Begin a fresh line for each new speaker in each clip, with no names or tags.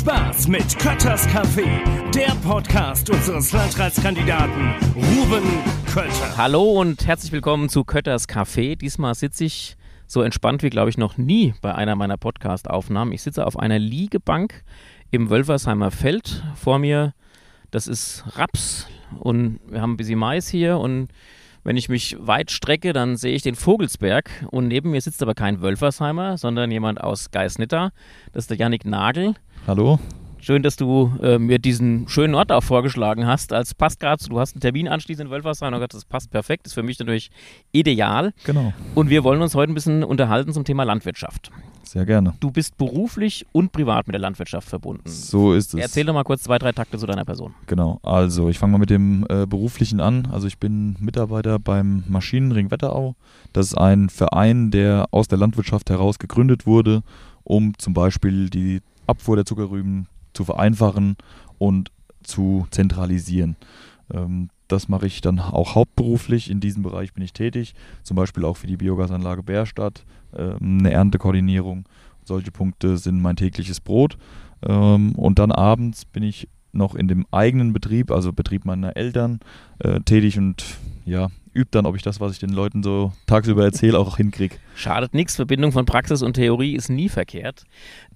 Spaß mit Kötters Café, der Podcast unseres Landratskandidaten Ruben Kötter.
Hallo und herzlich willkommen zu Kötters Café. Diesmal sitze ich so entspannt wie, glaube ich, noch nie bei einer meiner Podcast-Aufnahmen. Ich sitze auf einer Liegebank im Wölfersheimer Feld. Vor mir, das ist Raps und wir haben ein bisschen Mais hier und wenn ich mich weit strecke, dann sehe ich den Vogelsberg und neben mir sitzt aber kein Wölfersheimer, sondern jemand aus Geisnitter. Das ist der Yannick Nagel.
Hallo.
Schön, dass du äh, mir diesen schönen Ort auch vorgeschlagen hast. Als passt gerade, du hast einen Termin anschließend in Wölfersheim und gesagt, das passt perfekt, ist für mich natürlich ideal.
Genau.
Und wir wollen uns heute ein bisschen unterhalten zum Thema Landwirtschaft.
Sehr gerne.
Du bist beruflich und privat mit der Landwirtschaft verbunden.
So ist es.
Erzähl doch mal kurz zwei, drei Takte zu deiner Person.
Genau. Also, ich fange mal mit dem äh, Beruflichen an. Also, ich bin Mitarbeiter beim Maschinenring Wetterau. Das ist ein Verein, der aus der Landwirtschaft heraus gegründet wurde, um zum Beispiel die Abfuhr der Zuckerrüben zu vereinfachen und zu zentralisieren. Ähm, das mache ich dann auch hauptberuflich. In diesem Bereich bin ich tätig, zum Beispiel auch für die Biogasanlage Bärstadt, ähm, eine Erntekoordinierung. Solche Punkte sind mein tägliches Brot. Ähm, und dann abends bin ich noch in dem eigenen Betrieb, also Betrieb meiner Eltern, äh, tätig und ja, übe dann, ob ich das, was ich den Leuten so tagsüber erzähle, auch hinkriege.
Schadet nichts, Verbindung von Praxis und Theorie ist nie verkehrt.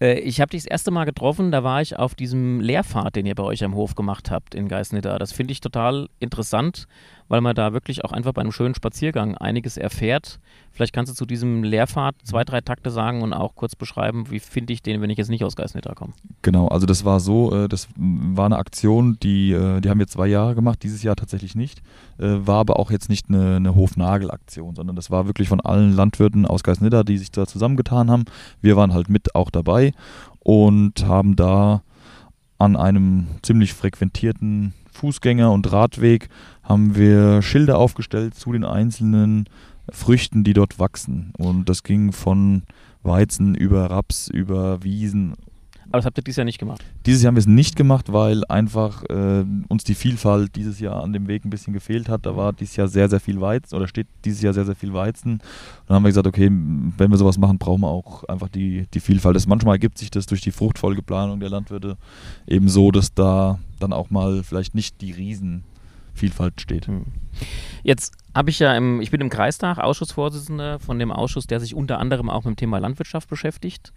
Äh, ich habe dich das erste Mal getroffen, da war ich auf diesem Lehrfahrt, den ihr bei euch am Hof gemacht habt in Geisnitter. Das finde ich total interessant, weil man da wirklich auch einfach bei einem schönen Spaziergang einiges erfährt. Vielleicht kannst du zu diesem Lehrfahrt zwei, drei Takte sagen und auch kurz beschreiben, wie finde ich den, wenn ich jetzt nicht aus Geisnitter komme.
Genau, also das war so, äh, das war eine Aktion, die, äh, die haben wir zwei Jahre gemacht, dieses Jahr tatsächlich nicht, äh, war aber auch jetzt nicht eine, eine Hofnagel-Aktion, sondern das war wirklich von allen Landwirten aus Geisnitter, die sich da zusammengetan haben. Wir waren halt mit auch dabei und haben da an einem ziemlich frequentierten Fußgänger- und Radweg haben wir Schilder aufgestellt zu den einzelnen Früchten, die dort wachsen. Und das ging von Weizen über Raps, über Wiesen.
Aber das habt ihr dieses Jahr nicht gemacht?
Dieses Jahr haben wir es nicht gemacht, weil einfach äh, uns die Vielfalt dieses Jahr an dem Weg ein bisschen gefehlt hat. Da war dieses Jahr sehr, sehr viel Weizen oder steht dieses Jahr sehr, sehr viel Weizen. Und dann haben wir gesagt, okay, wenn wir sowas machen, brauchen wir auch einfach die, die Vielfalt. Das, manchmal ergibt sich das durch die Fruchtfolgeplanung der Landwirte eben so, dass da dann auch mal vielleicht nicht die Riesenvielfalt steht.
Hm. Jetzt habe ich ja im, ich bin im Kreistag Ausschussvorsitzender von dem Ausschuss, der sich unter anderem auch mit dem Thema Landwirtschaft beschäftigt.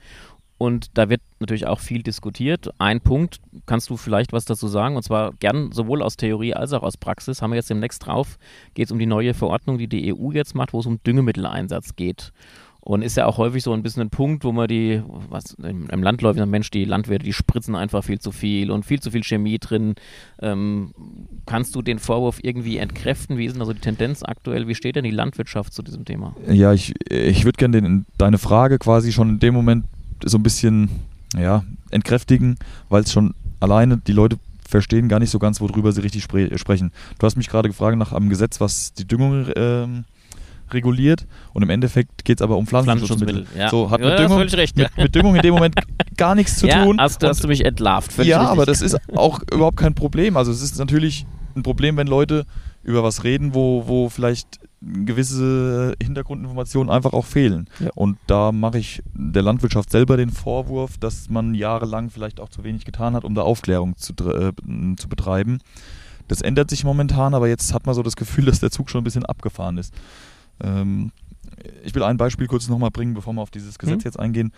Und da wird natürlich auch viel diskutiert. Ein Punkt, kannst du vielleicht was dazu sagen? Und zwar gern sowohl aus Theorie als auch aus Praxis. Haben wir jetzt demnächst drauf, geht es um die neue Verordnung, die die EU jetzt macht, wo es um Düngemitteleinsatz geht. Und ist ja auch häufig so ein bisschen ein Punkt, wo man die, was im, im Landläufiger Mensch, die Landwirte, die spritzen einfach viel zu viel und viel zu viel Chemie drin. Ähm, kannst du den Vorwurf irgendwie entkräften? Wie ist denn also die Tendenz aktuell? Wie steht denn die Landwirtschaft zu diesem Thema?
Ja, ich, ich würde gerne deine Frage quasi schon in dem Moment so ein bisschen ja, entkräftigen, weil es schon alleine die Leute verstehen gar nicht so ganz, worüber sie richtig spre sprechen. Du hast mich gerade gefragt nach einem Gesetz, was die Düngung ähm, reguliert und im Endeffekt geht es aber um Pflanzenschutzmittel.
Pflanzenschutzmittel, ja.
So hat mit, Düngung,
völlig recht,
mit, mit Düngung in dem Moment gar nichts zu tun.
Hast, hast du mich entlarvt. völlig
ja,
richtig.
aber das ist auch überhaupt kein Problem. Also es ist natürlich ein Problem, wenn Leute über was reden, wo, wo vielleicht gewisse Hintergrundinformationen einfach auch fehlen.
Ja.
Und da mache ich der Landwirtschaft selber den Vorwurf, dass man jahrelang vielleicht auch zu wenig getan hat, um da Aufklärung zu, äh, zu betreiben. Das ändert sich momentan, aber jetzt hat man so das Gefühl, dass der Zug schon ein bisschen abgefahren ist. Ähm, ich will ein Beispiel kurz nochmal bringen, bevor wir auf dieses Gesetz
Mhm.
jetzt eingehen.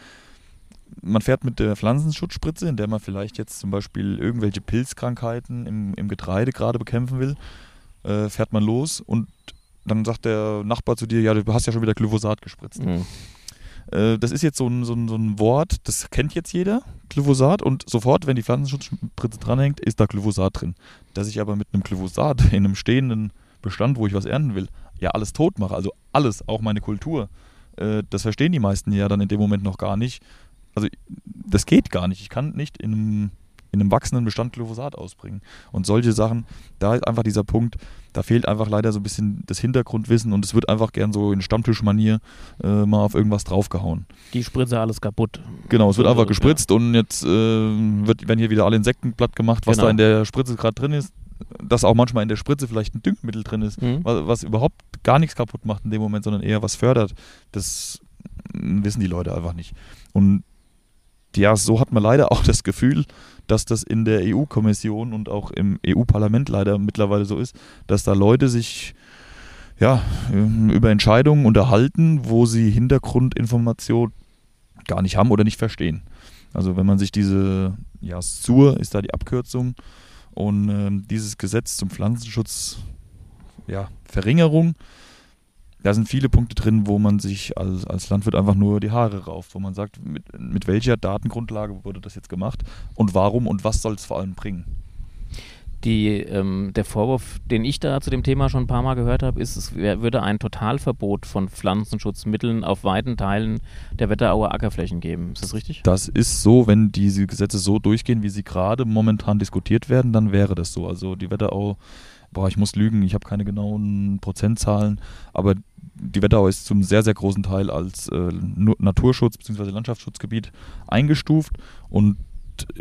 Man fährt mit der Pflanzenschutzspritze, in der man vielleicht jetzt zum Beispiel irgendwelche Pilzkrankheiten im, im Getreide gerade bekämpfen will, äh, fährt man los und dann sagt der Nachbar zu dir, ja, du hast ja schon wieder Glyphosat gespritzt.
Mhm.
Äh, das ist jetzt so ein, so, ein, so ein Wort, das kennt jetzt jeder, Glyphosat, und sofort, wenn die Pflanzenschutzspritze dranhängt, ist da Glyphosat drin. Dass ich aber mit einem Glyphosat in einem stehenden Bestand, wo ich was ernten will, ja alles tot mache, also alles, auch meine Kultur, äh, das verstehen die meisten ja dann in dem Moment noch gar nicht. Also das geht gar nicht. Ich kann nicht in einem, in einem wachsenden Bestand Glyphosat ausbringen. Und solche Sachen, da ist einfach dieser Punkt, da fehlt einfach leider so ein bisschen das Hintergrundwissen und es wird einfach gern so in Stammtischmanier äh, mal auf irgendwas draufgehauen.
Die Spritze alles kaputt.
Genau, es wird
So,
einfach
ja.
gespritzt und jetzt äh, wird, werden hier wieder alle Insekten platt gemacht, was
Genau.
da in der Spritze gerade drin ist. Dass auch manchmal in der Spritze vielleicht ein Düngemittel drin ist,
Mhm.
was, was überhaupt gar nichts kaputt macht in dem Moment, sondern eher was fördert. Das mm, wissen die Leute einfach nicht. Und ja, so hat man leider auch das Gefühl, dass das in der EU-Kommission und auch im EU-Parlament leider mittlerweile so ist, dass da Leute sich ja, über Entscheidungen unterhalten, wo sie Hintergrundinformation gar nicht haben oder nicht verstehen. Also wenn man sich diese, ja, SUR ist da die Abkürzung und äh, dieses Gesetz zum Pflanzenschutz, ja, Verringerung, da sind viele Punkte drin, wo man sich als, als Landwirt einfach nur die Haare rauft, wo man sagt, mit, mit welcher Datengrundlage wurde das jetzt gemacht und warum und was soll es vor allem bringen.
Die, ähm, der Vorwurf, den ich da zu dem Thema schon ein paar Mal gehört habe, ist, es würde ein Totalverbot von Pflanzenschutzmitteln auf weiten Teilen der Wetterauer Ackerflächen geben. Ist das richtig?
Das ist so, wenn diese Gesetze so durchgehen, wie sie gerade momentan diskutiert werden, dann wäre das so. Also die Wetterau, boah, ich muss lügen, ich habe keine genauen Prozentzahlen, aber die Wetterau ist zum sehr, sehr großen Teil als äh, Naturschutz- bzw. Landschaftsschutzgebiet eingestuft und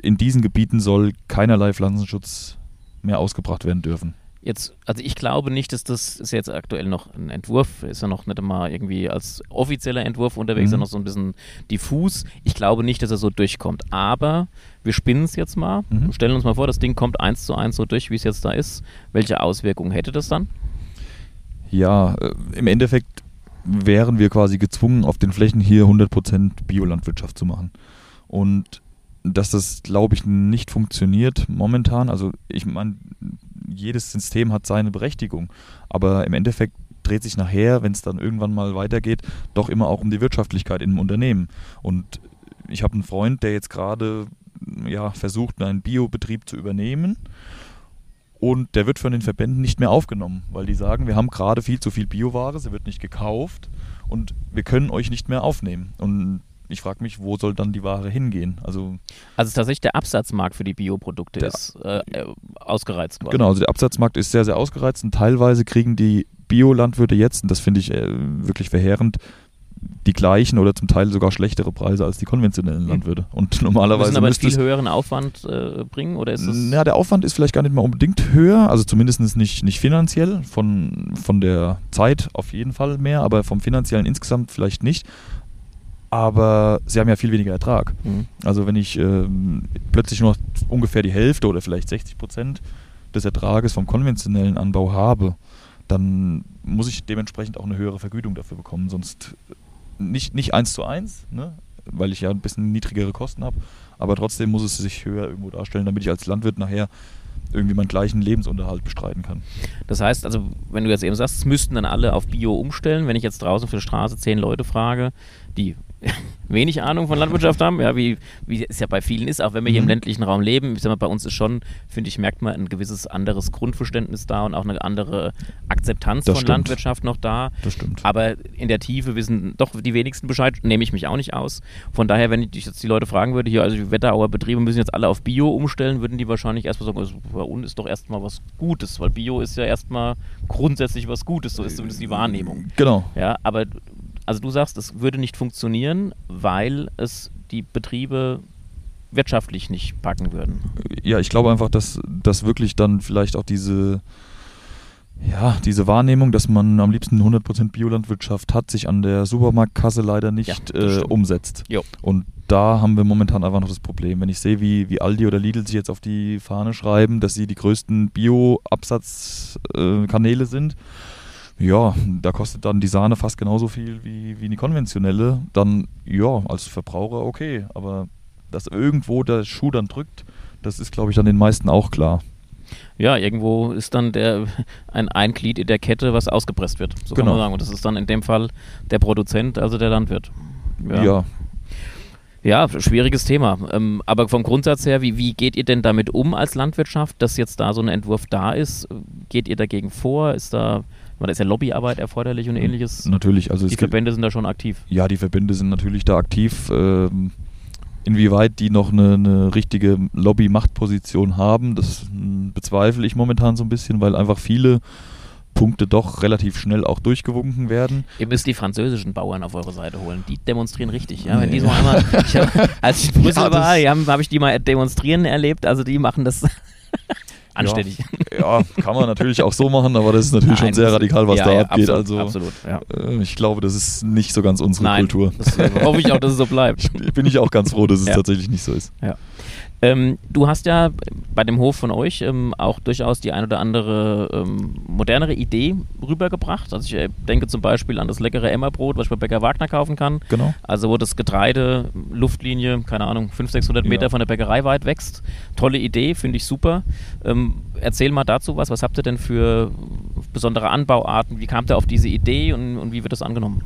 in diesen Gebieten soll keinerlei Pflanzenschutz mehr ausgebracht werden dürfen.
Jetzt, also ich glaube nicht, dass das ist jetzt aktuell noch ein Entwurf, ist ja noch nicht einmal irgendwie als offizieller Entwurf unterwegs, mhm. sondern noch so ein bisschen diffus. Ich glaube nicht, dass er so durchkommt. Aber wir spinnen es jetzt mal, mhm. stellen uns mal vor, das Ding kommt eins zu eins so durch, wie es jetzt da ist. Welche Auswirkungen hätte das dann?
Ja, äh, im Endeffekt wären wir quasi gezwungen, auf den Flächen hier 100% Biolandwirtschaft zu machen. Und dass das, glaube ich, nicht funktioniert momentan. Also ich meine, jedes System hat seine Berechtigung, aber im Endeffekt dreht sich nachher, wenn es dann irgendwann mal weitergeht, doch immer auch um die Wirtschaftlichkeit einem Unternehmen. Und ich habe einen Freund, der jetzt gerade ja, versucht, einen Biobetrieb zu übernehmen. Und der wird von den Verbänden nicht mehr aufgenommen, weil die sagen, wir haben gerade viel zu viel Bioware, sie wird nicht gekauft und wir können euch nicht mehr aufnehmen. Und ich frage mich, wo soll dann die Ware hingehen? Also,
also tatsächlich der Absatzmarkt für die Bioprodukte ist äh, äh, ausgereizt
worden. Genau, also der Absatzmarkt ist sehr, sehr ausgereizt und teilweise kriegen die Biolandwirte jetzt, und das finde ich äh, wirklich verheerend, die gleichen oder zum Teil sogar schlechtere Preise als die konventionellen hm. Landwirte. Und normalerweise.
Müssen aber einen viel höheren Aufwand äh, bringen oder ist es.
Ja, der Aufwand ist vielleicht gar nicht mal unbedingt höher, also zumindest nicht, nicht finanziell, von, von der Zeit auf jeden Fall mehr, aber vom finanziellen insgesamt vielleicht nicht aber sie haben ja viel weniger Ertrag. Mhm. Also wenn ich ähm, plötzlich nur noch ungefähr die Hälfte oder vielleicht 60 Prozent des Ertrages vom konventionellen Anbau habe, dann muss ich dementsprechend auch eine höhere Vergütung dafür bekommen. Sonst nicht, nicht eins zu eins, ne? weil ich ja ein bisschen niedrigere Kosten habe, aber trotzdem muss es sich höher irgendwo darstellen, damit ich als Landwirt nachher irgendwie meinen gleichen Lebensunterhalt bestreiten kann.
Das heißt, also wenn du jetzt eben sagst, es müssten dann alle auf Bio umstellen, wenn ich jetzt draußen auf der Straße zehn Leute frage, die wenig Ahnung von Landwirtschaft haben, ja, wie, wie es ja bei vielen ist, auch wenn wir hier im mhm. ländlichen Raum leben. Ich sag mal, bei uns ist schon, finde ich, merkt man ein gewisses anderes Grundverständnis da und auch eine andere Akzeptanz das von stimmt. Landwirtschaft noch da.
Das stimmt.
Aber in der Tiefe wissen doch die wenigsten Bescheid, nehme ich mich auch nicht aus. Von daher, wenn ich jetzt die Leute fragen würde, hier, also die Wetterauer Betriebe müssen jetzt alle auf Bio umstellen, würden die wahrscheinlich erstmal sagen, also bei uns ist doch erstmal was Gutes, weil Bio ist ja erstmal grundsätzlich was Gutes, so ist zumindest die Wahrnehmung.
Genau.
Ja, aber also du sagst, es würde nicht funktionieren, weil es die Betriebe wirtschaftlich nicht packen würden.
Ja, ich glaube einfach, dass das wirklich dann vielleicht auch diese ja, diese Wahrnehmung, dass man am liebsten 100% Biolandwirtschaft hat, sich an der Supermarktkasse leider nicht ja, äh, umsetzt. Jo. Und da haben wir momentan einfach noch das Problem. Wenn ich sehe, wie, wie Aldi oder Lidl sich jetzt auf die Fahne schreiben, dass sie die größten Bio-Absatzkanäle äh, sind, ja, da kostet dann die Sahne fast genauso viel wie, wie die konventionelle. Dann, ja, als Verbraucher okay. Aber dass irgendwo der Schuh dann drückt, das ist, glaube ich, dann den meisten auch klar.
Ja, irgendwo ist dann der, ein, ein Glied in der Kette, was ausgepresst wird. So genau. kann man sagen. Und das ist dann in dem Fall der Produzent, also der Landwirt.
Ja. ja.
Ja, schwieriges Thema. Ähm, aber vom Grundsatz her, wie, wie geht ihr denn damit um als Landwirtschaft, dass jetzt da so ein Entwurf da ist? Geht ihr dagegen vor? Ist da da ist ja Lobbyarbeit erforderlich und ähnliches.
Natürlich, also
die Verbände sind da schon aktiv.
Ja, die Verbände sind natürlich da aktiv. Ähm, inwieweit die noch eine, eine richtige Lobby-Machtposition haben, das hm, bezweifle ich momentan so ein bisschen, weil einfach viele Punkte doch relativ schnell auch durchgewunken werden.
Ihr müsst die französischen Bauern auf eure Seite holen. Die demonstrieren richtig. Ja? Wenn die so einmal, ich hab, als ich in Brüssel ja, war, habe hab ich die mal demonstrieren erlebt. Also die machen das anständig.
Ja, kann man natürlich auch so machen, aber das ist natürlich
Nein,
schon sehr radikal, was
ja,
da
ja,
abgeht.
absolut,
also
absolut, ja.
äh, ich glaube, das ist nicht so ganz unsere
Nein,
Kultur.
das äh, hoffe ich auch, dass es so bleibt.
Bin ich auch ganz froh, dass es
Ja.
tatsächlich nicht so ist.
Ja. Ähm, du hast ja bei dem Hof von euch ähm, auch durchaus die ein oder andere ähm, modernere Idee rübergebracht. Also ich äh, denke zum Beispiel an das leckere Emmerbrot, was ich bei Bäcker Wagner kaufen kann.
Genau.
Also wo das Getreide, Luftlinie, keine Ahnung, 500, 600 Meter
Ja.
von der Bäckerei weit wächst. Tolle Idee, finde ich super. Ähm, erzähl mal dazu was. Was habt ihr denn für besondere Anbauarten? Wie kamt ihr auf diese Idee und, und wie wird das angenommen?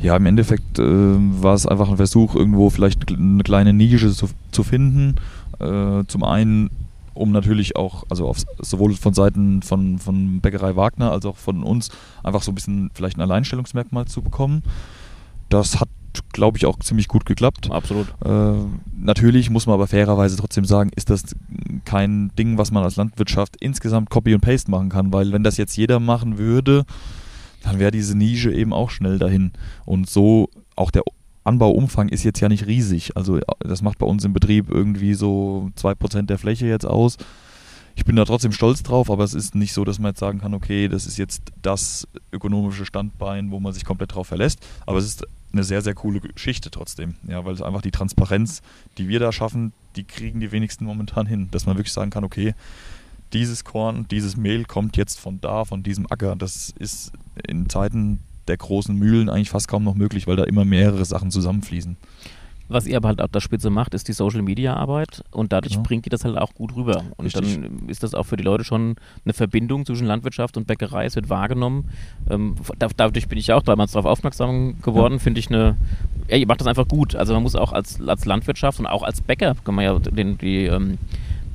Ja, im Endeffekt äh, war es einfach ein Versuch, irgendwo vielleicht eine kleine Nische zu, zu finden. Äh, zum einen, um natürlich auch, also auf, sowohl von Seiten von, von Bäckerei Wagner als auch von uns, einfach so ein bisschen vielleicht ein Alleinstellungsmerkmal zu bekommen. Das hat, glaube ich, auch ziemlich gut geklappt.
Absolut.
Äh, natürlich muss man aber fairerweise trotzdem sagen, ist das kein Ding, was man als Landwirtschaft insgesamt Copy und Paste machen kann, weil wenn das jetzt jeder machen würde, dann wäre diese Nische eben auch schnell dahin. Und so auch der Anbauumfang ist jetzt ja nicht riesig. Also das macht bei uns im Betrieb irgendwie so 2% der Fläche jetzt aus. Ich bin da trotzdem stolz drauf, aber es ist nicht so, dass man jetzt sagen kann, okay, das ist jetzt das ökonomische Standbein, wo man sich komplett drauf verlässt. Aber es ist eine sehr, sehr coole Geschichte trotzdem. Ja, weil es einfach die Transparenz, die wir da schaffen, die kriegen die wenigsten momentan hin. Dass man wirklich sagen kann, okay, dieses Korn, dieses Mehl kommt jetzt von da, von diesem Acker. Das ist in Zeiten der großen Mühlen eigentlich fast kaum noch möglich, weil da immer mehrere Sachen zusammenfließen.
Was ihr aber halt auf der Spitze macht, ist die Social Media Arbeit und dadurch
Genau.
bringt ihr das halt auch gut rüber. Und
Richtig.
dann ist das auch für die Leute schon eine Verbindung zwischen Landwirtschaft und Bäckerei. Es wird wahrgenommen. Ähm, da, dadurch bin ich auch damals darauf aufmerksam geworden. Finde ich eine. Ja, ihr macht das einfach gut. Also man muss auch als, als Landwirtschaft und auch als Bäcker kann man ja den, die, ähm,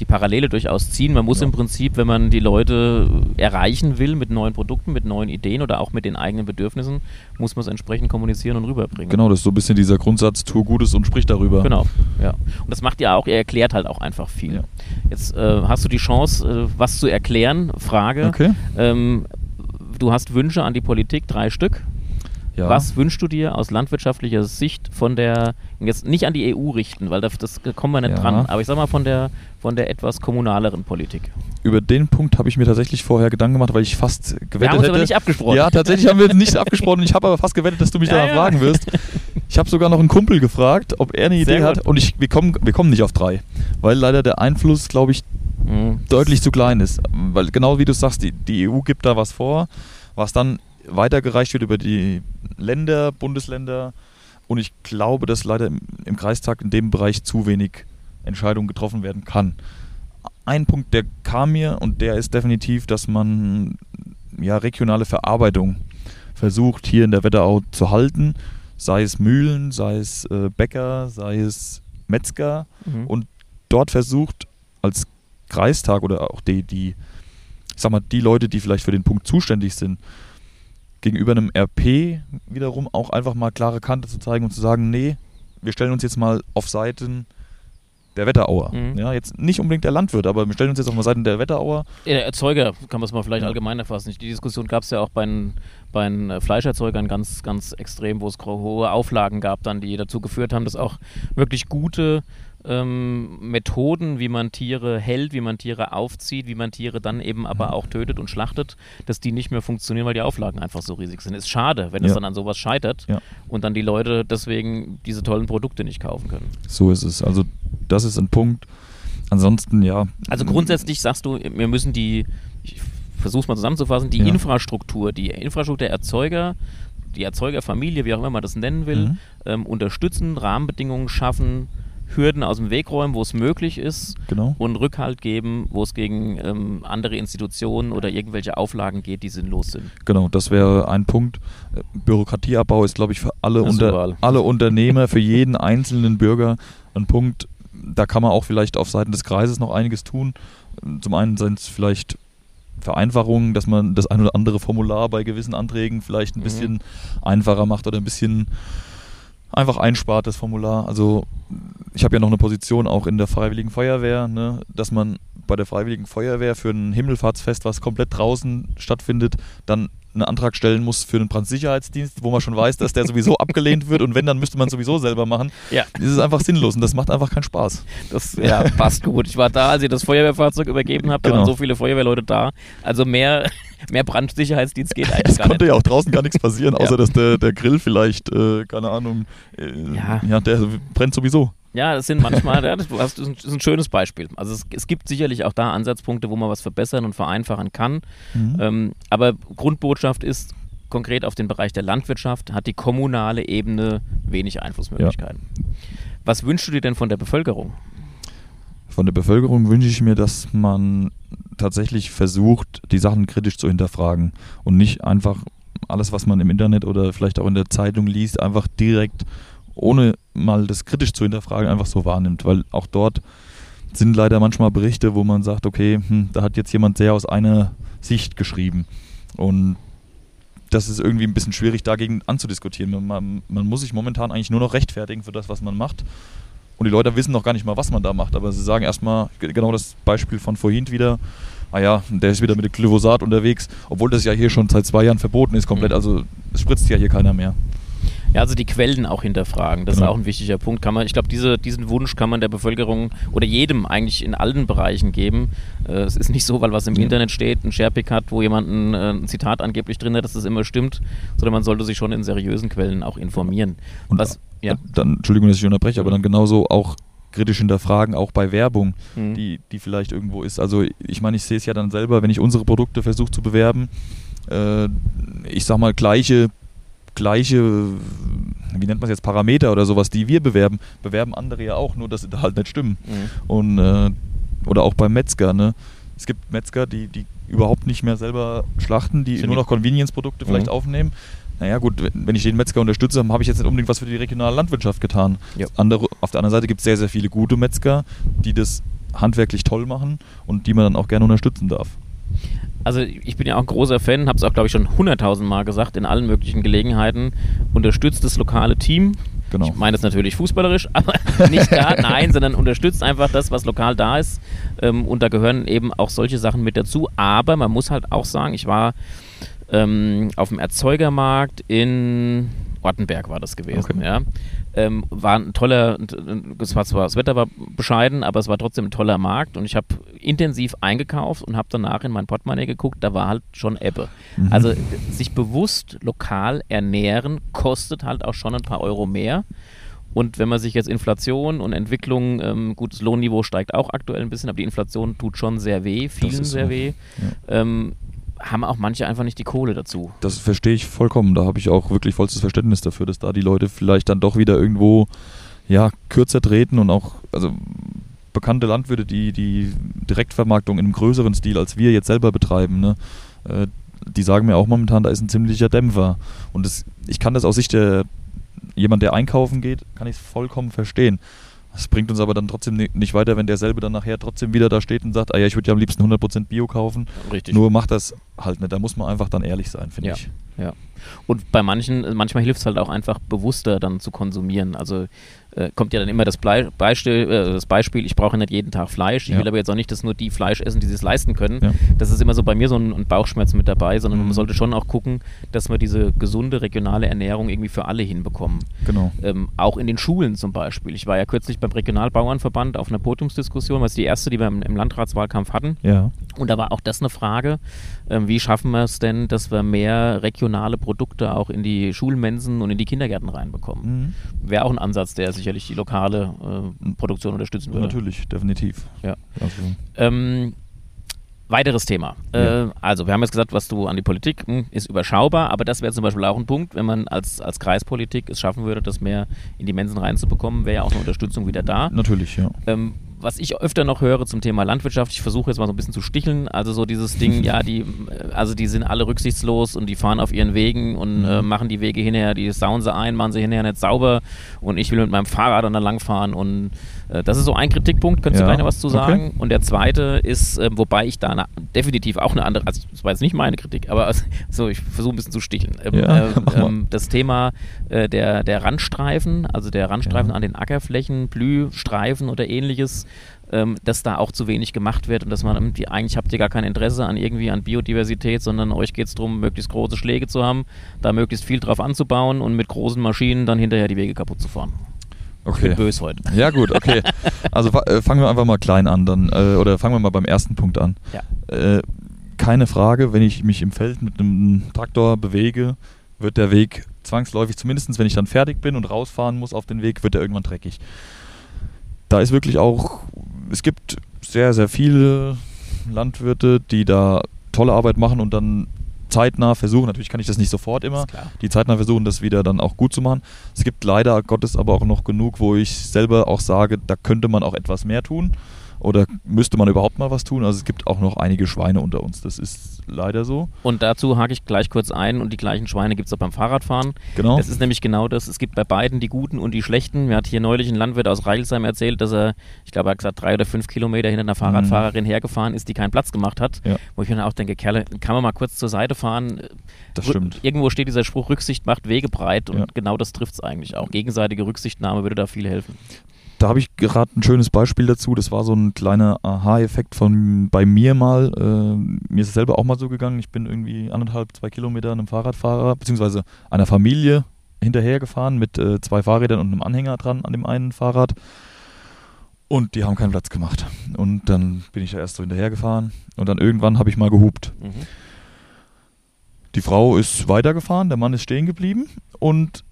die Parallele durchaus ziehen. Man muss
Ja.
im Prinzip, wenn man die Leute erreichen will mit neuen Produkten, mit neuen Ideen oder auch mit den eigenen Bedürfnissen, muss man es entsprechend kommunizieren und rüberbringen.
Genau, das ist so ein bisschen dieser Grundsatz, tu Gutes und sprich darüber.
Genau, ja. Und das macht ihr auch, ihr erklärt halt auch einfach viel.
Ja.
Jetzt äh, hast du die Chance, äh, was zu erklären. Frage.
Okay.
Ähm, du hast Wünsche an die Politik, drei Stück.
Ja.
Was wünschst du dir aus landwirtschaftlicher Sicht von der, jetzt nicht an die EU richten, weil das, das kommen wir nicht
Ja.
dran, aber ich sag mal von der, von der etwas kommunaleren Politik.
Über den Punkt habe ich mir tatsächlich vorher Gedanken gemacht, weil ich fast gewettet
Wir haben uns
hätte.
aber nicht abgesprochen.
Ja, tatsächlich haben wir nicht abgesprochen. Ich habe aber fast gewettet, dass du mich
Ja,
danach
ja.
fragen wirst. Ich habe sogar noch einen Kumpel gefragt, ob er eine
Sehr
Idee
gut.
hat. Und ich, wir, kommen, wir kommen nicht auf drei. Weil leider der Einfluss, glaube ich,
Mhm.
deutlich zu klein ist. Weil genau wie du sagst, die, die EU gibt da was vor, was dann weitergereicht wird über die Länder, Bundesländer. Und ich glaube, dass leider im, im Kreistag in dem Bereich zu wenig Entscheidungen getroffen werden kann. Ein Punkt, der kam mir und der ist definitiv, dass man ja regionale Verarbeitung versucht hier in der Wetterau zu halten, sei es Mühlen, sei es äh, Bäcker, sei es Metzger
Mhm.
und dort versucht als Kreistag oder auch die, die, ich sag mal, die Leute, die vielleicht für den Punkt zuständig sind, gegenüber einem RP wiederum auch einfach mal klare Kante zu zeigen und zu sagen, nee, wir stellen uns jetzt mal auf Seiten der Wetterauer.
Mhm.
Ja, jetzt nicht unbedingt der Landwirt, aber wir stellen uns jetzt auf mal Seiten der Wetterauer.
Ja, Der Erzeuger kann man es mal vielleicht
Ja.
allgemein erfassen. Die Diskussion gab es ja auch bei den, bei den äh, Fleischerzeugern ganz, ganz extrem, wo es hohe Auflagen gab, dann, die dazu geführt haben, dass auch wirklich gute ähm, Methoden, wie man Tiere hält, wie man Tiere aufzieht, wie man Tiere dann eben aber
Mhm.
auch tötet und schlachtet, dass die nicht mehr funktionieren, weil die Auflagen einfach so riesig sind. Ist schade, wenn es
Ja.
dann an sowas scheitert
Ja.
und dann die Leute deswegen diese tollen Produkte nicht kaufen können.
So ist es. Also das ist ein Punkt. Ansonsten, ja.
Also grundsätzlich sagst du, wir müssen die, ich versuch's mal zusammenzufassen, die
Ja.
Infrastruktur, die Infrastruktur der Erzeuger, die Erzeugerfamilie, wie auch immer man das nennen will,
Mhm.
ähm, unterstützen, Rahmenbedingungen schaffen, Hürden aus dem Weg räumen, wo es möglich ist
Genau.
und Rückhalt geben, wo es gegen ähm, andere Institutionen oder irgendwelche Auflagen geht, die sinnlos sind.
Genau, das wäre ein Punkt. Bürokratieabbau ist, glaube ich, für alle, unter, alle Unternehmer, für jeden einzelnen Bürger ein Punkt. Da kann man auch vielleicht auf Seiten des Kreises noch einiges tun. Zum einen sind es vielleicht Vereinfachungen, dass man das ein oder andere Formular bei gewissen Anträgen vielleicht ein
Mhm.
bisschen einfacher macht oder ein bisschen einfach einspart, das Formular. Also ich habe ja noch eine Position auch in der Freiwilligen Feuerwehr, ne, dass man bei der Freiwilligen Feuerwehr für ein Himmelfahrtsfest, was komplett draußen stattfindet, dann einen Antrag stellen muss für einen Brandsicherheitsdienst, wo man schon weiß, dass der sowieso abgelehnt wird und wenn, dann müsste man es sowieso selber machen.
Ja.
Das ist einfach sinnlos und das macht einfach keinen Spaß.
Das ja, passt gut. Ich war da, als ihr das Feuerwehrfahrzeug übergeben habt, da
Genau.
waren so viele Feuerwehrleute da. Also mehr, mehr Brandsicherheitsdienst geht eigentlich
Es
gar
konnte
nicht.
ja auch draußen gar nichts passieren, außer
Ja.
dass der, der Grill vielleicht, äh, keine Ahnung, äh,
Ja.
ja. der brennt sowieso.
Ja, das sind manchmal, ja, das, ist ein- schönes Beispiel. Also es, es gibt sicherlich auch da Ansatzpunkte, wo man was verbessern und vereinfachen kann.
Mhm.
Ähm, aber Grundbotschaft ist, konkret auf den Bereich der Landwirtschaft hat die kommunale Ebene wenig Einflussmöglichkeiten. Was wünschst du dir denn von der Bevölkerung?
Von der Bevölkerung wünsche ich mir, dass man tatsächlich versucht, die Sachen kritisch zu hinterfragen und nicht einfach alles, was man im Internet oder vielleicht auch in der Zeitung liest, einfach direkt, ohne mal das kritisch zu hinterfragen, einfach so wahrnimmt. Weil auch dort sind leider manchmal Berichte, wo man sagt, okay, hm, da hat jetzt jemand sehr aus einer Sicht geschrieben. Und das ist irgendwie ein bisschen schwierig, dagegen anzudiskutieren. Man, man, muss sich momentan eigentlich nur noch rechtfertigen für das, was man macht. Und die Leute wissen noch gar nicht mal, was man da macht. Aber sie sagen erstmal, genau das Beispiel von vorhin wieder, ah ja, der ist wieder mit dem Glyphosat unterwegs, obwohl das ja hier schon seit zwei Jahren verboten ist komplett.
Mhm.
Also es spritzt ja hier keiner mehr.
Ja, also die Quellen auch hinterfragen, das ist
Genau.
auch ein wichtiger Punkt. Kann man, ich glaube, diese, diesen Wunsch kann man der Bevölkerung oder jedem eigentlich in allen Bereichen geben. Äh, es ist nicht so, weil was im
Ja.
Internet steht, ein Sharepick hat, wo jemand ein, äh, ein Zitat angeblich drin hat, dass das immer stimmt, sondern man sollte sich schon in seriösen Quellen auch informieren.
Und
was, ja.
Dann, Entschuldigung, dass ich unterbreche, aber dann genauso auch kritisch hinterfragen, auch bei Werbung,
Mhm.
die, die vielleicht irgendwo ist. Also ich meine, ich sehe es ja dann selber, wenn ich unsere Produkte versuche zu bewerben, äh, ich sag mal, gleiche, gleiche, wie nennt man es jetzt, Parameter oder sowas, die wir bewerben, bewerben andere ja auch, nur dass sie da halt nicht stimmen.
Mhm.
Und äh, oder auch beim Metzger, ne? Es gibt Metzger, die, die überhaupt nicht mehr selber schlachten, die
Sind
nur noch Convenience-Produkte vielleicht
Mhm.
aufnehmen. Naja gut, wenn- wenn ich den Metzger unterstütze, habe ich jetzt nicht unbedingt was für die regionale Landwirtschaft getan.
Ja.
Andere, auf der anderen Seite gibt es sehr, sehr viele gute Metzger, die das handwerklich toll machen und die man dann auch gerne unterstützen darf.
Also ich bin ja auch ein großer Fan, habe es auch, glaube ich, schon hunderttausend Mal gesagt, in allen möglichen Gelegenheiten. Unterstützt das lokale Team.
Genau.
Ich meine das natürlich fußballerisch, aber nicht da, nein, sondern unterstützt einfach das, was lokal da ist. Ähm, und da gehören eben auch solche Sachen mit dazu. Aber man muss halt auch sagen, ich war ähm, auf dem Erzeugermarkt in Ortenberg war das gewesen,
Okay.
ja. Ähm, war ein toller, es war zwar, das Wetter war bescheiden, aber es war trotzdem ein toller Markt und ich habe intensiv eingekauft und habe danach in mein Portemonnaie geguckt, da war halt schon Ebbe.
Mhm.
Also sich bewusst lokal ernähren kostet halt auch schon ein paar Euro mehr. Und wenn man sich jetzt Inflation und Entwicklung, ähm, gut, das Lohnniveau steigt auch aktuell ein bisschen, aber die Inflation tut schon sehr weh, vielen sehr weh, ähm, haben auch manche einfach nicht die Kohle dazu.
Das verstehe ich vollkommen. Da habe ich auch wirklich vollstes Verständnis dafür, dass da die Leute vielleicht dann doch wieder irgendwo ja, kürzer treten und auch, also bekannte Landwirte, die die Direktvermarktung in einem größeren Stil als wir jetzt selber betreiben, ne, äh, die sagen mir auch momentan, da ist ein ziemlicher Dämpfer. Und das, ich kann das aus Sicht der jemand, der einkaufen geht, kann ich es vollkommen verstehen. Das bringt uns aber dann trotzdem ni- nicht weiter, wenn derselbe dann nachher trotzdem wieder da steht und sagt, ah ja, ich würde ja am liebsten 100% Bio kaufen.
Richtig.
Nur macht das halt nicht. Da muss man einfach dann ehrlich sein, finde
Ja.
ich.
Ja. Und bei manchen, manchmal hilft es halt auch einfach bewusster dann zu konsumieren. Also äh, kommt ja dann immer das, Blei Beispiel, äh, das Beispiel, ich brauche nicht jeden Tag Fleisch, ich
Ja.
will aber jetzt auch nicht, dass nur die Fleisch essen, die es leisten können.
Ja.
Das ist immer so bei mir so ein, ein Bauchschmerz mit dabei, sondern
Mhm.
man sollte schon auch gucken, dass wir diese gesunde regionale Ernährung irgendwie für alle hinbekommen.
Genau.
Ähm, auch in den Schulen zum Beispiel. Ich war ja kürzlich beim Regionalbauernverband auf einer Podiumsdiskussion, was die erste, die wir im, im Landratswahlkampf hatten.
Ja.
Und da war auch das eine Frage, ähm, wie schaffen wir es denn, dass wir mehr regionale Produkte auch in die Schulmensen und in die Kindergärten reinbekommen?
Mhm.
Wäre auch ein Ansatz, der sicherlich die lokale äh, Produktion unterstützen würde.
Natürlich, definitiv.
Ja.
Also,
Ähm, weiteres Thema.
Ja.
Äh, also, wir haben jetzt gesagt, was du an die Politik hm, ist überschaubar, aber das wäre zum Beispiel auch ein Punkt, wenn man als, als Kreispolitik es schaffen würde, das mehr in die Mensen reinzubekommen, wäre ja auch eine Unterstützung wieder da.
natürlich, ja.
Ähm, was ich öfter noch höre zum Thema Landwirtschaft, ich versuche jetzt mal so ein bisschen zu sticheln, also so dieses Ding, ja, die, äh, also die sind alle rücksichtslos und die fahren auf ihren Wegen und
Mhm.
äh, machen die Wege hinterher, die sauen sie ein, machen sie hinterher nicht sauber und ich will mit meinem Fahrrad dann da langfahren und äh, das ist so ein Kritikpunkt, könntest du
Ja,
gleich noch was zu
okay.
sagen? Und der zweite ist, äh, wobei ich da na, definitiv auch eine andere, also das war jetzt nicht meine Kritik, aber so, ich versuche ein bisschen zu sticheln. Ähm,
Ja,
äh, ähm, das Thema äh, der, der Randstreifen, also der Randstreifen
Ja.
an den Ackerflächen, Blühstreifen oder ähnliches, ähm, dass da auch zu wenig gemacht wird und dass man irgendwie, eigentlich habt ihr gar kein Interesse an irgendwie an Biodiversität, sondern euch geht es darum, möglichst große Schläge zu haben, da möglichst viel drauf anzubauen und mit großen Maschinen dann hinterher die Wege kaputt zu fahren.
Okay.
Ich bin böse heute.
Ja, gut, okay. Also äh, fangen wir einfach mal klein an, dann, äh, oder fangen wir mal beim ersten Punkt an.
Ja.
Äh, keine Frage, wenn ich mich im Feld mit einem Traktor bewege, wird der Weg zwangsläufig, zumindest wenn ich dann fertig bin und rausfahren muss auf den Weg, wird er irgendwann dreckig. Da ist wirklich auch, es gibt sehr, sehr viele Landwirte, die da tolle Arbeit machen und dann zeitnah versuchen, natürlich kann ich das nicht sofort immer, die zeitnah versuchen, das wieder dann auch gut zu machen. Es gibt leider Gottes aber auch noch genug, wo ich selber auch sage, da könnte man auch etwas mehr tun oder müsste man überhaupt mal was tun. Also es gibt auch noch einige Schweine unter uns. Das ist leider so.
Und dazu hake ich gleich kurz ein und die gleichen Schweine gibt es auch beim Fahrradfahren.
Genau.
Das ist nämlich genau das. Es gibt bei beiden die Guten und die Schlechten. Mir hat hier neulich ein Landwirt aus Reilsheim erzählt, dass er, ich glaube, er hat gesagt, drei oder fünf Kilometer hinter einer Fahrradfahrerin hergefahren ist, die keinen Platz gemacht hat.
Mhm. Ja.
Wo ich mir dann auch denke, Kerle, kann man mal kurz zur Seite fahren?
Das stimmt.
Irgendwo steht dieser Spruch, Rücksicht macht Wege breit und
Ja.
genau das trifft es eigentlich auch. Gegenseitige Rücksichtnahme würde da viel helfen.
Da habe ich gerade ein schönes Beispiel dazu. Das war so ein kleiner Aha-Effekt von bei mir mal. Äh, mir ist es selber auch mal so gegangen. Ich bin irgendwie anderthalb, zwei Kilometer einem Fahrradfahrer beziehungsweise einer Familie hinterhergefahren mit äh, zwei Fahrrädern und einem Anhänger dran an dem einen Fahrrad. Und die haben keinen Platz gemacht. Und dann bin ich da erst so hinterhergefahren. Und dann irgendwann habe ich mal gehupt.
Mhm.
Die Frau ist weitergefahren, der Mann ist stehen geblieben und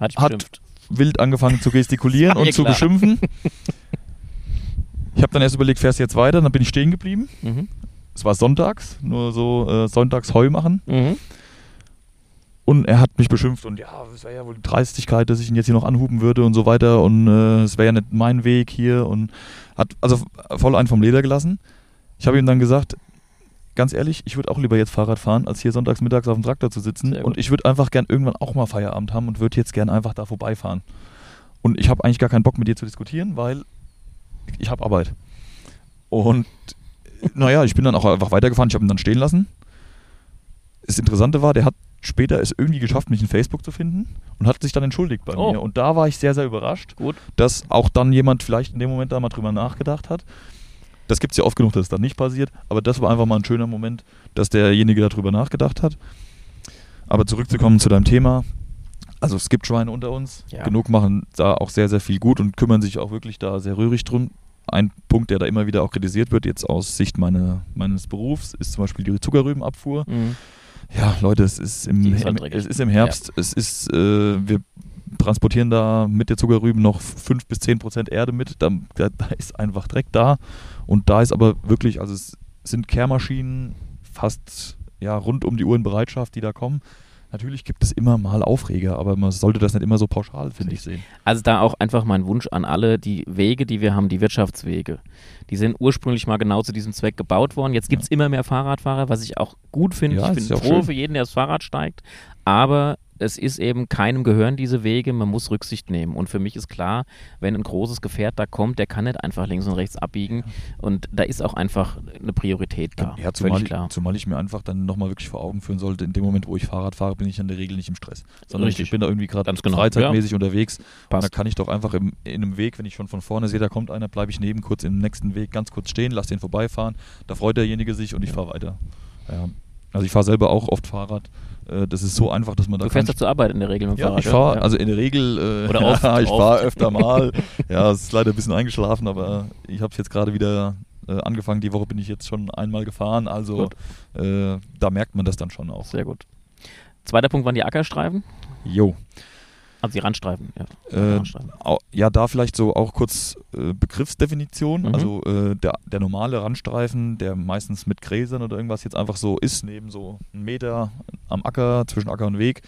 Hat,
Hat-. Wild angefangen zu gestikulieren und zu
klar.
beschimpfen. Ich habe dann erst überlegt, fährst du jetzt weiter? Dann bin ich stehen geblieben.
Mhm.
Es war sonntags, nur so äh, sonntags Heu machen.
Mhm.
Und er hat mich beschimpft und ja, es wäre ja wohl die Dreistigkeit, dass ich ihn jetzt hier noch anhuben würde und so weiter. Und äh, es wäre ja nicht mein Weg hier. Und hat also voll einen vom Leder gelassen. Ich habe ihm dann gesagt, ganz ehrlich, ich würde auch lieber jetzt Fahrrad fahren, als hier sonntags mittags auf dem Traktor zu sitzen. Und ich würde einfach gern irgendwann auch mal Feierabend haben und würde jetzt gern einfach da vorbeifahren. Und ich habe eigentlich gar keinen Bock mit dir zu diskutieren, weil ich habe Arbeit. Und naja, ich bin dann auch einfach weitergefahren. Ich habe ihn dann stehen lassen. Das Interessante war, der hat später es irgendwie geschafft, mich in Facebook zu finden und hat sich dann entschuldigt bei
Oh.
mir. Und da war ich sehr, sehr überrascht,
Gut.
dass auch dann jemand vielleicht in dem Moment da mal drüber nachgedacht hat. Das gibt es ja oft genug, dass es dann nicht passiert, aber das war einfach mal ein schöner Moment, dass derjenige darüber nachgedacht hat. Aber zurückzukommen zu deinem Thema. Also es gibt Schweine unter uns,
Ja.
genug machen da auch sehr, sehr viel gut und kümmern sich auch wirklich da sehr rührig drum. Ein Punkt, der da immer wieder auch kritisiert wird, jetzt aus Sicht meine, meines Berufs, ist zum Beispiel die Zuckerrübenabfuhr.
Mhm.
Ja, Leute, es ist im,
ist halt
im, es ist im Herbst, es ist, äh, wir transportieren da mit der Zuckerrüben noch 5 bis 10 Prozent Erde mit, da, da, ist einfach Dreck da und da ist aber wirklich, also es sind Kehrmaschinen fast ja, rund um die Uhr in Bereitschaft, die da kommen. Natürlich gibt es immer mal Aufreger, aber man sollte das nicht immer so pauschal, finde ich, sehen.
Also da auch einfach mein Wunsch an alle, die Wege, die wir haben, die Wirtschaftswege, die sind ursprünglich mal genau zu diesem Zweck gebaut worden. Jetzt gibt es immer mehr Fahrradfahrer, was ich auch gut finde.
Ja,
ich bin
ja
froh
schön.
für jeden, der aufs Fahrrad steigt. Aber es ist eben keinem gehören diese Wege, man muss Rücksicht nehmen. Und für mich ist klar, wenn ein großes Gefährt da kommt, der kann nicht einfach links und rechts abbiegen. Und da ist auch einfach eine Priorität da.
Ja, zumal, ich,
klar.
zumal ich mir einfach dann nochmal wirklich vor Augen führen sollte, in dem Moment, wo ich Fahrrad fahre, bin ich in der Regel nicht im Stress. Sondern
Richtig.
ich bin da irgendwie gerade
genau.
freizeitmäßig unterwegs. Und da
Passt.
kann ich doch einfach im, in einem Weg, wenn ich schon von vorne sehe, da kommt einer, bleibe ich neben kurz im nächsten Weg ganz kurz stehen, lass den vorbeifahren. Da freut derjenige sich und ich fahre weiter. Ja. Also ich fahre selber auch oft Fahrrad. Äh, Das ist so einfach, dass man da
Du fährst doch zur Arbeit in der Regel mit dem
ja,
Fahrrad.
ich fahre,
Ja.
also in der Regel, äh,
Oder
ja,
oft,
ich
oft.
fahre öfter mal. ja, es ist leider ein bisschen eingeschlafen, aber ich habe es jetzt gerade wieder äh, angefangen. Die Woche bin ich jetzt schon einmal gefahren, also äh, da merkt man das dann schon auch.
Sehr gut. Zweiter Punkt waren die Ackerstreifen,
Jo.
Also die Randstreifen. Ja,
Äh,
Randstreifen.
ja, da vielleicht so auch kurz äh, Begriffsdefinition.
Mhm.
Also äh, der, der normale Randstreifen, der meistens mit Gräsern oder irgendwas jetzt einfach so ist, neben so einem Meter am Acker, zwischen Acker und Weg,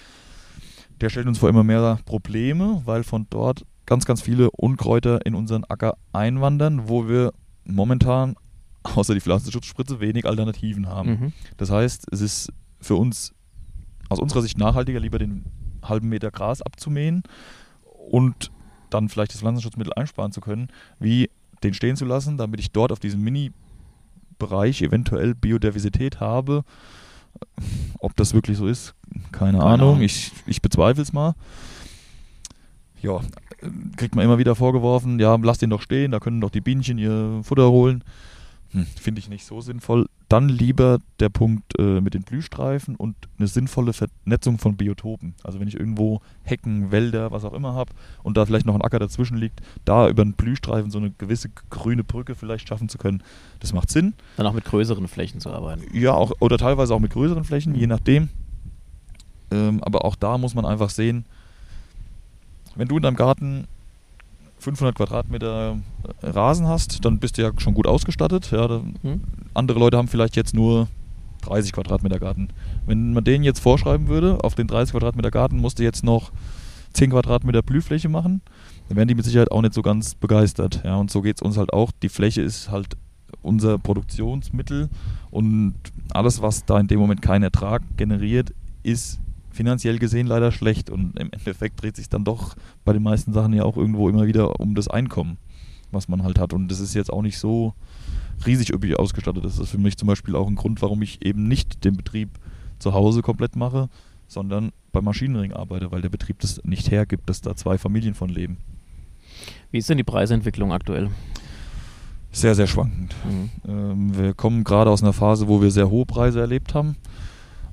der stellt uns vor immer mehr Probleme, weil von dort ganz, ganz viele Unkräuter in unseren Acker einwandern, wo wir momentan außer die Pflanzenschutzspritze wenig Alternativen haben.
Mhm.
Das heißt, es ist für uns aus unserer Sicht nachhaltiger, lieber den halben Meter Gras abzumähen und dann vielleicht das Pflanzenschutzmittel einsparen zu können, wie den stehen zu lassen, damit ich dort auf diesem Mini-Bereich eventuell Biodiversität habe. Ob das wirklich so ist, keine,
Keine
Ahnung.
Ahnung.
Ich, ich bezweifle es mal. ja, kriegt man immer wieder vorgeworfen, ja, lass den doch stehen, da können doch die Bienchen ihr Futter holen. Hm, Finde ich nicht so sinnvoll. Dann lieber der Punkt äh, mit den Blühstreifen und eine sinnvolle Vernetzung von Biotopen. Also wenn ich irgendwo Hecken, Wälder, was auch immer habe und da vielleicht noch ein Acker dazwischen liegt, da über einen Blühstreifen so eine gewisse grüne Brücke vielleicht schaffen zu können, das macht Sinn.
Dann auch mit größeren Flächen zu arbeiten.
Ja, auch, oder teilweise auch mit größeren Flächen, je nachdem. Ähm, aber auch da muss man einfach sehen, wenn du in deinem Garten 500 Quadratmeter Rasen hast, dann bist du ja schon gut ausgestattet. Ja, da,
Hm?
andere Leute haben vielleicht jetzt nur 30 Quadratmeter Garten. Wenn man denen jetzt vorschreiben würde, auf den 30 Quadratmeter Garten musst du jetzt noch 10 Quadratmeter Blühfläche machen, dann wären die mit Sicherheit auch nicht so ganz begeistert. Ja, und so geht es uns halt auch. Die Fläche ist halt unser Produktionsmittel und alles, was da in dem Moment keinen Ertrag generiert, ist finanziell gesehen leider schlecht und im Endeffekt dreht sich dann doch bei den meisten Sachen ja auch irgendwo immer wieder um das Einkommen, was man halt hat. Und das ist jetzt auch nicht so riesig üppig ausgestattet. Das ist für mich zum Beispiel auch ein Grund, warum ich eben nicht den Betrieb zu Hause komplett mache, sondern beim Maschinenring arbeite, weil der Betrieb das nicht hergibt, dass da zwei Familien von leben.
Wie ist denn die Preisentwicklung aktuell?
Sehr, sehr schwankend.
Mhm.
Ähm, wir kommen gerade aus einer Phase, wo wir sehr hohe Preise erlebt haben.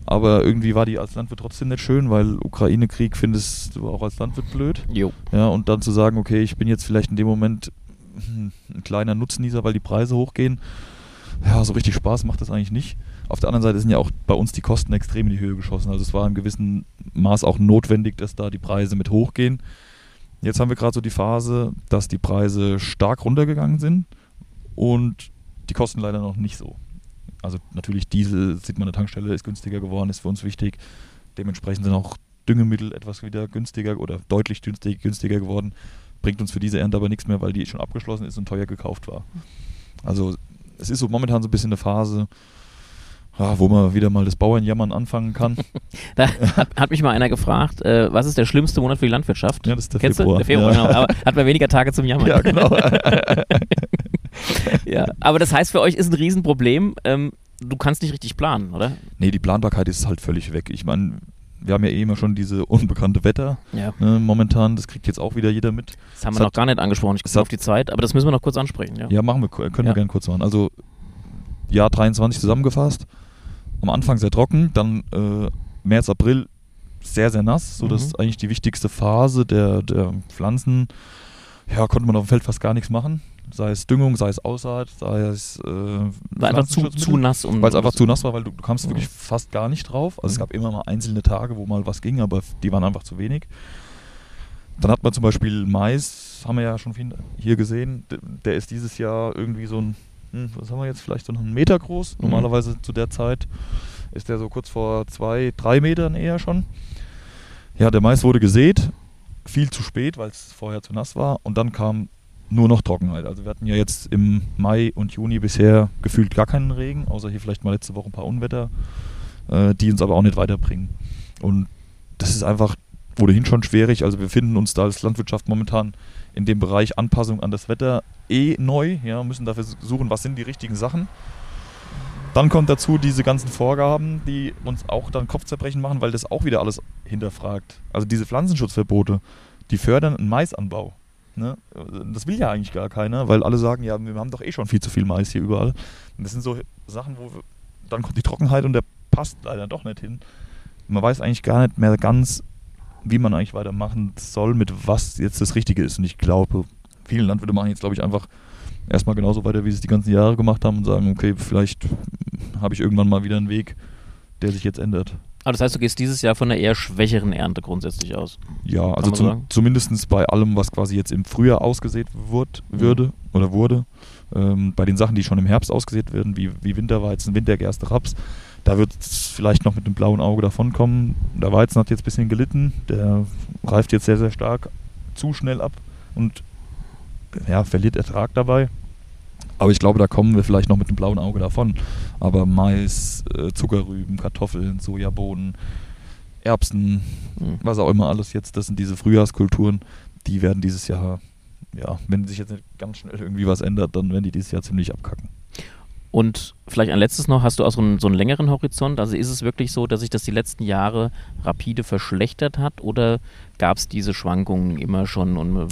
Aber irgendwie war die als Landwirt trotzdem nicht schön, weil Ukraine-Krieg findest du auch als Landwirt blöd.
Jo.
Ja, und dann zu sagen, okay, ich bin jetzt vielleicht in dem Moment ein kleiner Nutznießer, weil die Preise hochgehen. Ja, so richtig Spaß macht das eigentlich nicht. Auf der anderen Seite sind ja auch bei uns die Kosten extrem in die Höhe geschossen. Also es war im gewissen Maß auch notwendig, dass da die Preise mit hochgehen. Jetzt haben wir gerade so die Phase, dass die Preise stark runtergegangen sind und die Kosten leider noch nicht so. Also natürlich Diesel, sieht man an der Tankstelle, ist günstiger geworden, ist für uns wichtig. Dementsprechend sind auch Düngemittel etwas wieder günstiger oder deutlich günstig, günstiger geworden. Bringt uns für diese Ernte aber nichts mehr, weil die schon abgeschlossen ist und teuer gekauft war. Also es ist so momentan so ein bisschen eine Phase, wo man wieder mal das Bauernjammern anfangen kann.
Da hat, hat mich mal einer gefragt, äh, was ist der schlimmste Monat für die Landwirtschaft?
Ja, das ist der
Kennst
Februar.
Du? Der Februar,
Ja.
genau. Aber hat man weniger Tage zum Jammern.
ja, genau.
Ja, aber das heißt für euch ist ein Riesenproblem, ähm, du kannst nicht richtig planen, oder?
nee, die Planbarkeit ist halt völlig weg. Ich meine, wir haben ja eh immer schon diese unbekannte Wetter
Ja.
ne, momentan. Das kriegt jetzt auch wieder jeder mit.
Das haben
Es
wir
hat-
noch gar nicht angesprochen. Ich
es
gucke
hat-
auf die Zeit, aber das müssen wir noch kurz ansprechen. Ja.
Ja, machen wir, können
Ja.
wir gerne kurz machen. Also, Jahr 23 zusammengefasst. Am Anfang sehr trocken, dann äh, März, April sehr, sehr nass, sodass
Mhm.
eigentlich die wichtigste Phase der, der Pflanzen, ja, konnte man auf dem Feld fast gar nichts machen. Sei es Düngung, sei es Aussaat, sei es äh,
War einfach zu, zu nass. Um,
Weil es einfach zu nass war, weil du, du kamst
Ja.
wirklich fast gar nicht drauf. Also es
Mhm.
gab immer mal einzelne Tage, wo mal was ging, aber die waren einfach zu wenig. Dann hat man zum Beispiel Mais, haben wir ja schon viel hier gesehen. Der ist dieses Jahr irgendwie so ein, hm, was haben wir jetzt, vielleicht so einen Meter groß.
Mhm.
Normalerweise zu der Zeit ist der so kurz vor zwei, drei Metern eher schon. Ja, der Mais wurde gesät, viel zu spät, weil es vorher zu nass war. Und dann kam nur noch Trockenheit. Also wir hatten ja jetzt im Mai und Juni bisher gefühlt gar keinen Regen, außer hier vielleicht mal letzte Woche ein paar Unwetter, äh, die uns aber auch nicht weiterbringen. Und das ist einfach ohnehin schon schwierig. Also wir finden uns da als Landwirtschaft momentan in dem Bereich Anpassung an das Wetter eh neu. Ja, müssen dafür suchen, was sind die richtigen Sachen. Dann kommt dazu diese ganzen Vorgaben, die uns auch dann Kopfzerbrechen machen, weil das auch wieder alles hinterfragt. Also diese Pflanzenschutzverbote, die fördern einen Maisanbau. Ne? Das will ja eigentlich gar keiner, weil alle sagen, ja, wir haben doch eh schon viel zu viel Mais hier überall. Und das sind so Sachen, wo wir, dann kommt die Trockenheit und der passt leider doch nicht hin. Man weiß eigentlich gar nicht mehr ganz, wie man eigentlich weitermachen soll, mit was jetzt das Richtige ist. Und ich glaube, viele Landwirte machen jetzt, glaube ich, einfach erstmal genauso weiter, wie sie es die ganzen Jahre gemacht haben und sagen, okay, vielleicht habe ich irgendwann mal wieder einen Weg, der sich jetzt ändert.
Aber das heißt, du gehst dieses Jahr von einer eher schwächeren Ernte grundsätzlich aus.
Ja, also zum, zumindest bei allem, was quasi jetzt im Frühjahr ausgesät wird,
Mhm.
würde oder wurde. Ähm, bei den Sachen, die schon im Herbst ausgesät werden, wie, wie Winterweizen, Wintergerste, Raps, da wird es vielleicht noch mit einem blauen Auge davonkommen. Der Weizen hat jetzt ein bisschen gelitten, der reift jetzt sehr, sehr stark zu schnell ab und ja, verliert Ertrag dabei. Aber ich glaube, da kommen wir vielleicht noch mit einem blauen Auge davon. Aber Mais, äh, Zuckerrüben, Kartoffeln, Sojabohnen, Erbsen,
Hm.
was auch immer alles jetzt, das sind diese Frühjahrskulturen, die werden dieses Jahr, ja, wenn sich jetzt nicht ganz schnell irgendwie was ändert, dann werden die dieses Jahr ziemlich abkacken.
Und vielleicht ein letztes noch, hast du auch so einen, so einen längeren Horizont? Also ist es wirklich so, dass sich das die letzten Jahre rapide verschlechtert hat oder gab es diese Schwankungen immer schon? Und,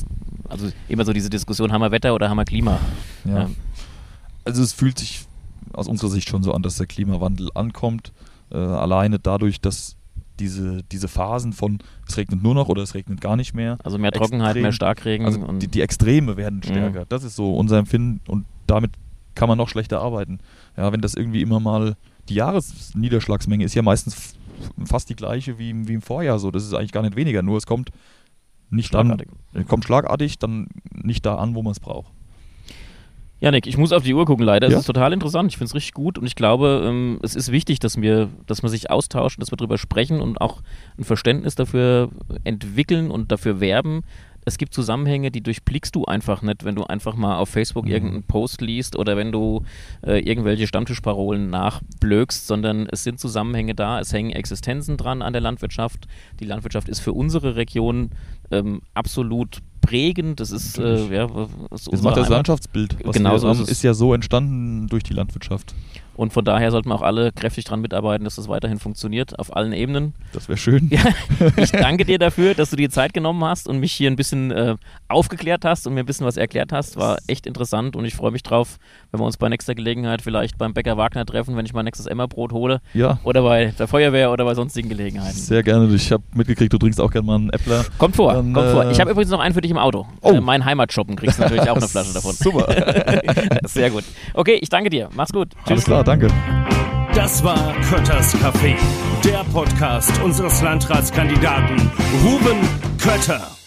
also immer so diese Diskussion, haben wir Wetter oder haben wir Klima?
Ja. ja. Also es fühlt sich aus unserer Sicht schon so an, dass der Klimawandel ankommt. Äh, alleine dadurch, dass diese, diese Phasen von es regnet nur noch oder es regnet gar nicht mehr.
Also mehr Trockenheit, Extrem, mehr Starkregen.
Also die, die, Extreme werden mhm. stärker. Mhm. Das ist so unser Empfinden und damit kann man noch schlechter arbeiten. Ja, wenn das irgendwie immer mal die Jahresniederschlagsmenge ist ja meistens fast die gleiche wie, wie im Vorjahr so. Das ist eigentlich gar nicht weniger, nur es kommt nicht dann, kommt schlagartig, dann nicht da an, wo man es braucht.
Janik, ich muss auf die Uhr gucken, leider. Es ja? ist total interessant. Ich finde es richtig gut und ich glaube, ähm, es ist wichtig, dass wir, dass man sich austauscht, dass wir darüber sprechen und auch ein Verständnis dafür entwickeln und dafür werben, es gibt Zusammenhänge, die durchblickst du einfach nicht, wenn du einfach mal auf Facebook mhm. irgendeinen Post liest oder wenn du äh, irgendwelche Stammtischparolen nachblökst, sondern es sind Zusammenhänge da, es hängen Existenzen dran an der Landwirtschaft. Die Landwirtschaft ist für unsere Region ähm, absolut prägend. Das ist, äh, ja,
das, macht das Landschaftsbild.
genau so ist,
ist ja so entstanden durch die Landwirtschaft.
Und von daher sollten wir auch alle kräftig daran mitarbeiten, dass das weiterhin funktioniert, auf allen Ebenen.
Das wäre schön.
Ja, ich danke dir dafür, dass du dir Zeit genommen hast und mich hier ein bisschen äh, aufgeklärt hast und mir ein bisschen was erklärt hast. War echt interessant und ich freue mich drauf, wenn wir uns bei nächster Gelegenheit vielleicht beim Bäcker Wagner treffen, wenn ich mein nächstes Emmerbrot hole.
Ja.
Oder bei der Feuerwehr oder bei sonstigen Gelegenheiten.
Sehr gerne. Ich habe mitgekriegt, du trinkst auch gerne mal einen Äppler.
Kommt vor, Dann, kommt äh, vor. Ich habe übrigens noch einen für dich im Auto. Oh. Äh, mein Heimatshoppen kriegst du natürlich auch eine Flasche davon.
Super.
Sehr gut. Okay, ich danke dir. Mach's gut.
Tschüss. Alles klar, danke.
Das war Kötters Café, der Podcast unseres Landratskandidaten Ruben Kötter.